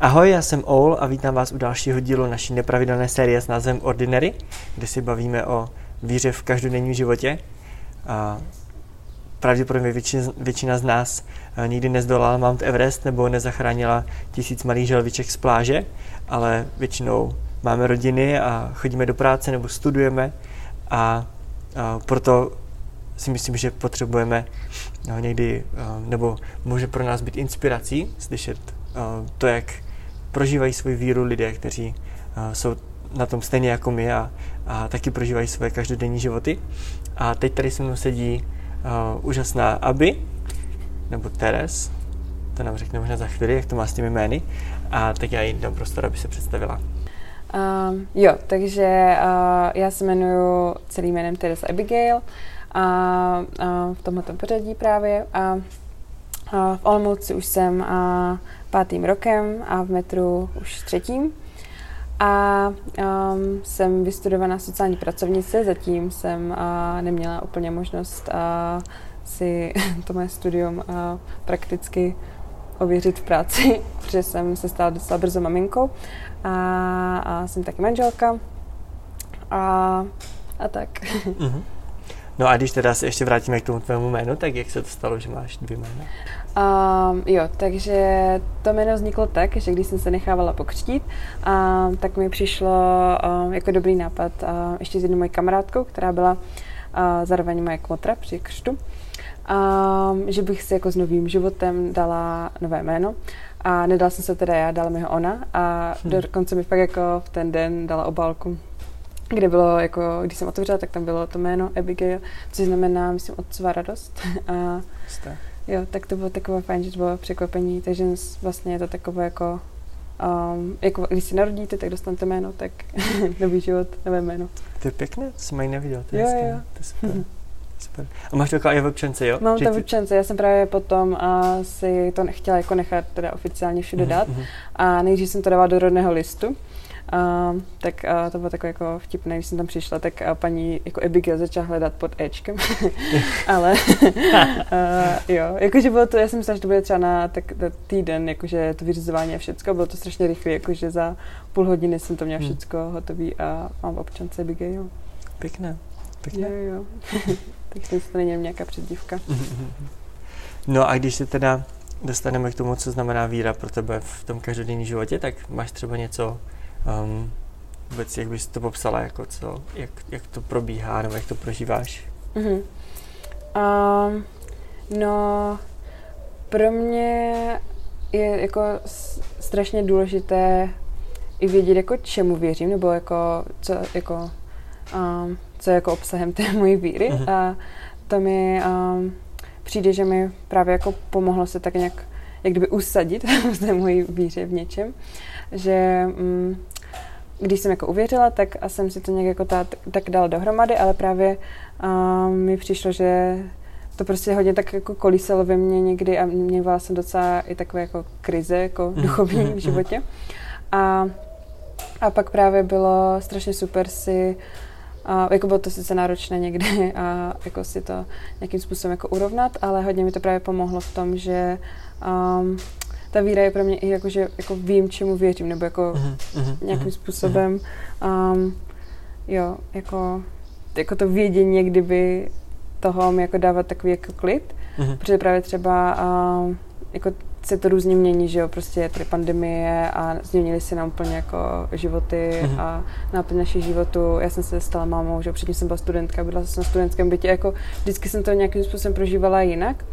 Ahoj, já jsem Oul a vítám vás u dalšího dílu naší nepravidelné série s názvem Ordinary, kde si bavíme o víře v každodenním životě. A pravděpodobně většina, většina z nás eh, nikdy nezdolala Mount Everest nebo nezachránila tisíc malých želviček z pláže, ale většinou máme rodiny a chodíme do práce nebo studujeme a, a proto si myslím, že potřebujeme no, někdy, nebo může pro nás být inspirací slyšet to, jak prožívají svou víru lidé, kteří jsou na tom stejně jako my a, a taky prožívají své každodenní životy. A teď tady se mnou sedí uh, úžasná Aby, nebo Teres, to nám řekne možná za chvíli, jak to má s těmi jmény, a tak já jí dám prostor, aby se představila. Um, jo, takže uh, já se jmenuji celým jménem Teres Abigail a, a v tomto pořadí právě a, a v Olomouci už jsem a, pátým rokem a v metru už třetím. A um, jsem vystudovaná sociální pracovnice, zatím jsem uh, neměla úplně možnost uh, si to moje studium uh, prakticky ověřit v práci, protože jsem se stala docela brzo maminkou a, a jsem taky manželka a, a tak. Mm-hmm. No a když teda se ještě vrátíme k tomu tvému jménu, tak jak se to stalo, že máš dvě jména? Um, jo, takže to jméno vzniklo tak, že když jsem se nechávala pokřtít, um, tak mi přišlo um, jako dobrý nápad uh, ještě s jednou mojí kamarádkou, která byla uh, zároveň moje kmotra při křtu, um, že bych si jako s novým životem dala nové jméno. A nedala jsem se teda já, dala mi ho ona a hmm. dokonce mi fakt jako v ten den dala obálku kde bylo, jako, když jsem otevřela, tak tam bylo to jméno Abigail, což znamená, myslím, otcová radost. A, Jste. jo, tak to bylo takové fajn, že to bylo překvapení, takže vlastně je to takové jako, um, jako když si narodíte, tak dostanete jméno, tak nový život, nové jméno. To je pěkné, to jsem ani neviděl, to je jo, hezké, jo. to je super. Super. A máš to jako i v občance, jo? Mám to v občance, já jsem právě potom a si to nechtěla jako nechat teda oficiálně všude mm-hmm. dát mhm. a nejdřív jsem to dávala do rodného listu, Uh, tak uh, to bylo takové jako vtipné, když jsem tam přišla, tak uh, paní jako Abigail začala hledat pod Ečkem, ale uh, jo, jakože bylo to, já jsem myslela, že to bude třeba na tak, na týden, jakože to vyřizování a všecko, bylo to strašně rychle, jakože za půl hodiny jsem to měla hmm. všecko hmm. hotový a mám občance Abigail. Pěkné, pěkné. Jo, jo. Takže to není nějaká předdívka. no a když se teda dostaneme k tomu, co znamená víra pro tebe v tom každodenním životě, tak máš třeba něco um, vůbec, jak bys to popsala, jako co, jak, jak to probíhá, nebo jak to prožíváš? Mm-hmm. Um, no, pro mě je jako strašně důležité i vědět, jako čemu věřím, nebo jako, co, jako, um, co je jako obsahem té mojí víry. Mm-hmm. A to mi um, přijde, že mi právě jako pomohlo se tak nějak jak kdyby usadit v té mojí víře v něčem, že um, když jsem jako uvěřila, tak a jsem si to nějak jako tak, tak dala dohromady, ale právě uh, mi přišlo, že to prostě hodně tak jako kolísalo ve mně někdy a měla jsem docela i takové jako krize jako mhm, duchovní v mhm, životě. A, a pak právě bylo strašně super si a jako bylo to sice náročné někdy a jako si to nějakým způsobem jako urovnat, ale hodně mi to právě pomohlo v tom, že um, ta víra je pro mě i jako, že jako vím, čemu věřím, nebo jako uh-huh, uh-huh, nějakým uh-huh, způsobem, um, jo, jako, jako to vědění, kdyby toho mi jako dávat takový jako klid, uh-huh. protože právě třeba um, jako se to různě mění, že jo, prostě je tady pandemie a změnily se nám úplně jako životy uh-huh. a náplň našich životů. Já jsem se stala mámou, že jo, předtím jsem byla studentka, byla jsem na studentském bytě, jako vždycky jsem to nějakým způsobem prožívala jinak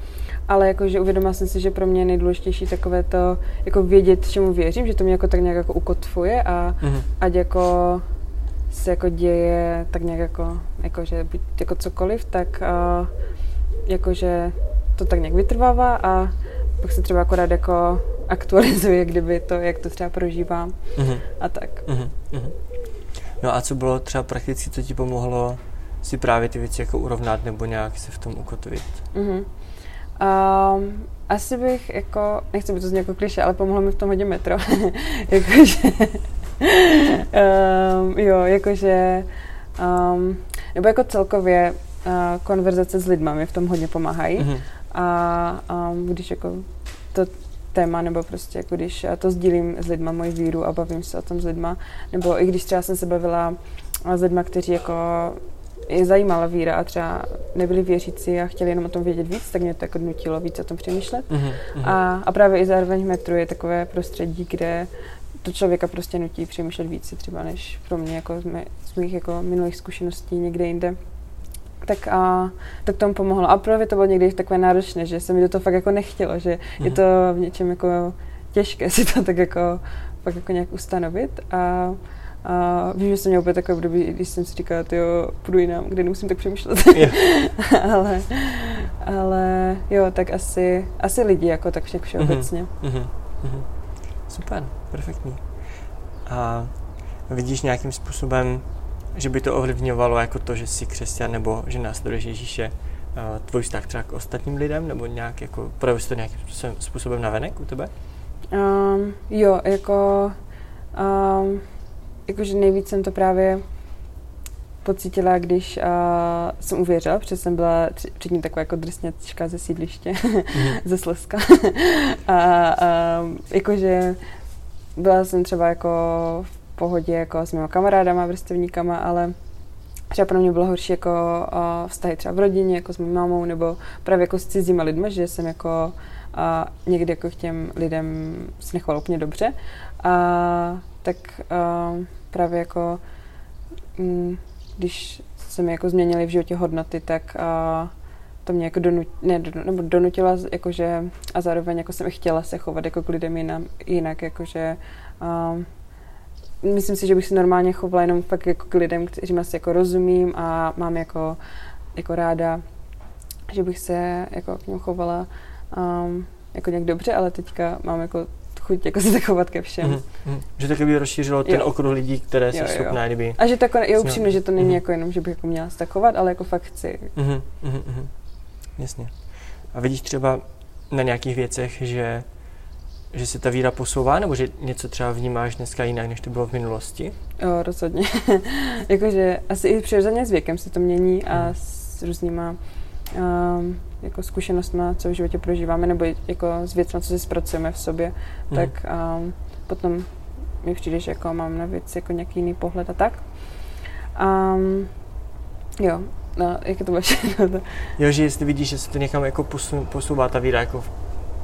ale jakože uvědomila jsem si, že pro mě je nejdůležitější takové to, jako vědět, čemu věřím, že to mě jako tak nějak jako ukotvuje a mm-hmm. ať jako se jako děje tak nějak jako, jako že být jako cokoliv, tak uh, jakože to tak nějak vytrvává a pak se třeba akorát jako aktualizuje, kdyby to, jak to třeba prožívám mm-hmm. a tak. Mm-hmm. No a co bylo třeba prakticky, co ti pomohlo si právě ty věci jako urovnat nebo nějak se v tom ukotvit? Mm-hmm. Um, asi bych jako, nechci být to jako kliše, ale pomohlo mi v tom hodně metro. jakože, um, jo, jakože, um, nebo jako celkově uh, konverzace s lidmi mi v tom hodně pomáhají. Mm-hmm. A um, když jako to téma, nebo prostě jako když já to sdílím s lidma, moji víru a bavím se o tom s lidma, nebo i když třeba jsem se bavila s lidma, kteří jako je zajímala víra a třeba nebyli věřící a chtěli jenom o tom vědět víc, tak mě to jako nutilo víc o tom přemýšlet. Mm-hmm. A, a právě i zároveň v metru je takové prostředí, kde to člověka prostě nutí přemýšlet víc třeba než pro mě jako z, mé, z mých jako minulých zkušeností někde jinde. Tak a tak tomu pomohlo. A právě to bylo někdy takové náročné, že se mi do toho fakt jako nechtělo, že mm-hmm. je mhm. to v něčem jako těžké si to tak jako fakt jako nějak ustanovit. A a vím, že jsem měla úplně takové období, když jsem si říkala, jo, půjdu jinam, kde nemusím tak přemýšlet. ale, ale jo, tak asi, asi lidi, jako tak však všeobecně. Mm-hmm. Mm-hmm. Super, perfektní. A vidíš nějakým způsobem, že by to ovlivňovalo jako to, že jsi křesťan nebo že následuješ Ježíše, tvůj vztah třeba k ostatním lidem, nebo nějak jako, projevuje to nějakým způsobem, navenek u tebe? Um, jo, jako um, jakože nejvíc jsem to právě pocítila, když uh, jsem uvěřila, protože jsem byla předtím taková jako drsňačka ze sídliště, mm. ze Slezska. a uh, jakože byla jsem třeba jako v pohodě jako s mými kamarádama, vrstevníkama, ale třeba pro mě bylo horší jako uh, vztahy třeba v rodině, jako s mou mámou, nebo právě jako s cizíma lidmi, že jsem jako uh, někdy jako k těm lidem se nechovala úplně dobře. A tak uh, právě jako, mm, když se mi jako změnily v životě hodnoty, tak uh, to mě jako donut, ne, nebo donutila, jakože, a zároveň jako jsem chtěla se chovat jako k lidem jinam, jinak, jakože um, myslím si, že bych se normálně chovala jenom fakt jako k lidem, kteří asi jako rozumím a mám jako, jako ráda, že bych se jako k němu chovala um, jako nějak dobře, ale teďka mám jako chuť jako se zachovat ke všem. Mm-hmm. Že taky by rozšířilo ten jo. okruh lidí, které se schopná, kdyby... A že to jako, je upřímně, že to není mm-hmm. jako jenom, že bych jako měla stakovat, ale jako fakt chci. Mm-hmm. Mm-hmm. Jasně. A vidíš třeba na nějakých věcech, že, že se ta víra posouvá, nebo že něco třeba vnímáš dneska jinak, než to bylo v minulosti? Jo, rozhodně. Jakože asi i přirozeně s věkem se to mění a mm. s různýma um, jako zkušenostma, co v životě prožíváme, nebo jako s věcmi, co si zpracujeme v sobě, mm. tak um, potom mi přijde, že jako mám na věc jako nějaký jiný pohled a tak. Um, jo, no, jak to bude všechno. Jo, že jestli vidíš, že se to někam jako posouvá ta víra jako v,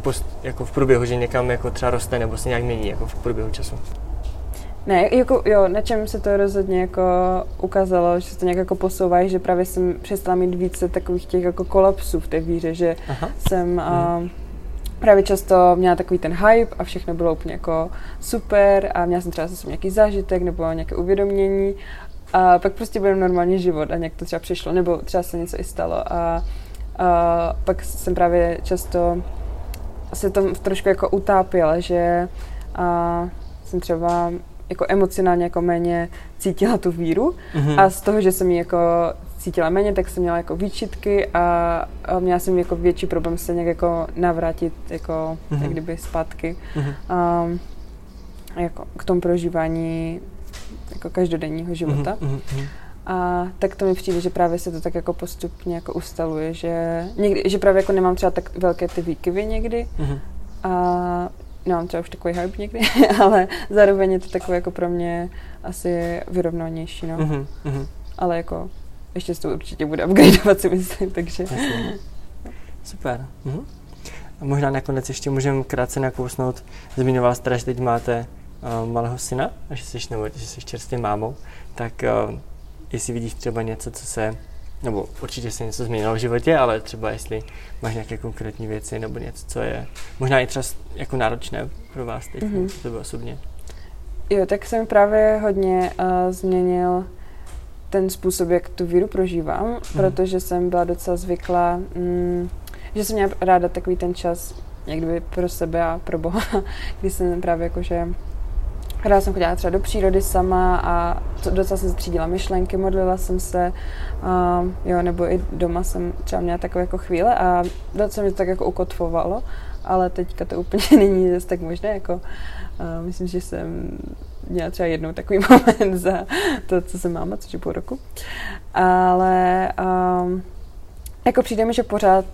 post, jako v průběhu, že někam jako třeba roste nebo se nějak mění jako v průběhu času. Ne, jako jo, na čem se to rozhodně jako ukázalo, že se to nějak jako posouvá, že právě jsem přestala mít více takových těch jako kolapsů v té víře, že Aha. jsem hmm. uh, právě často měla takový ten hype a všechno bylo úplně jako super a měla jsem třeba zase nějaký zážitek nebo nějaké uvědomění a pak prostě byl normální život a nějak to třeba přišlo, nebo třeba se něco i stalo a, a pak jsem právě často se tom trošku jako utápěla, že a, jsem třeba jako emocionálně jako méně cítila tu víru mm-hmm. a z toho, že jsem ji jako cítila méně, tak jsem měla jako výčitky a, a měla jsem jako větší problém se nějak jako navrátit jako mm-hmm. jak kdyby zpátky mm-hmm. um, jako k tomu prožívání jako každodenního života. Mm-hmm. A tak to mi přijde, že právě se to tak jako postupně jako ustaluje, že, někdy, že právě jako nemám třeba tak velké ty výkyvy někdy mm-hmm. a nemám třeba už takový hype někdy, ale zároveň je to takové jako pro mě asi vyrovnanější, no. Mm-hmm. Ale jako ještě se to určitě bude upgradeovat, si myslím, takže... Super. Mm-hmm. A možná nakonec ještě můžeme krátce nakousnout. Zmiňoval jste, že teď máte uh, malého syna, a že jsi, nebo, že jsi čerstvě mámou, tak uh, jestli vidíš třeba něco, co se nebo určitě se něco změnilo v životě, ale třeba jestli máš nějaké konkrétní věci nebo něco, co je možná i třeba jako náročné pro vás teď, mm-hmm. to bylo osobně. Jo, tak jsem právě hodně uh, změnil ten způsob, jak tu víru prožívám, mm-hmm. protože jsem byla docela zvyklá, mm, že jsem měla ráda takový ten čas někdy pro sebe a pro Boha, kdy jsem právě jakože Ráda jsem chodila třeba do přírody sama a docela jsem střídila myšlenky, modlila jsem se, a, jo, nebo i doma jsem třeba měla takové jako chvíle a docela mě to tak jako ukotvovalo, ale teďka to úplně není zase tak možné, jako a myslím, že jsem měla třeba jednou takový moment za to, co jsem máma, což je půl roku. Ale um, jako přijde mi, že pořád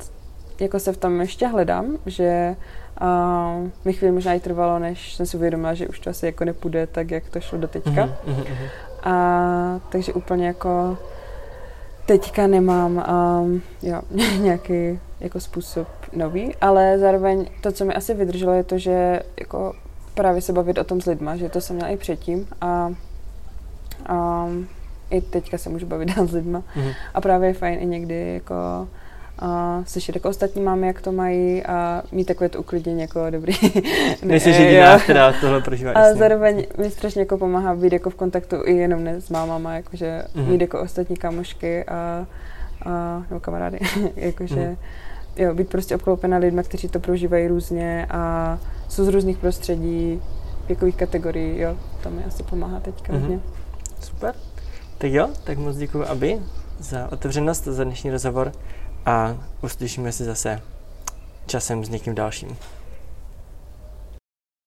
jako se v tom ještě hledám, že uh, mi chvíli možná i trvalo, než jsem si uvědomila, že už to asi jako nepůjde tak, jak to šlo do teďka. Mm-hmm. A takže úplně jako teďka nemám um, jo, nějaký jako způsob nový, ale zároveň to, co mi asi vydrželo, je to, že jako právě se bavit o tom s lidma, že to jsem měla i předtím a um, i teďka se můžu bavit s lidma mm-hmm. a právě je fajn i někdy jako a slyšet jako ostatní máme, jak to mají a mít takové to uklidnění jako dobrý. Nejsi jediná, která tohle prožívá. A zároveň mi strašně jako pomáhá být jako v kontaktu i jenom ne s mámama, jakože mm-hmm. mít jako ostatní kamošky a, a nebo kamarády, jakože mm-hmm. jo, být prostě obklopena lidmi, kteří to prožívají různě a jsou z různých prostředí, věkových kategorií, jo, to mi asi pomáhá teďka mm-hmm. hodně. Super. Tak jo, tak moc děkuji, Aby, za otevřenost, za dnešní rozhovor a uslyšíme se zase časem s někým dalším.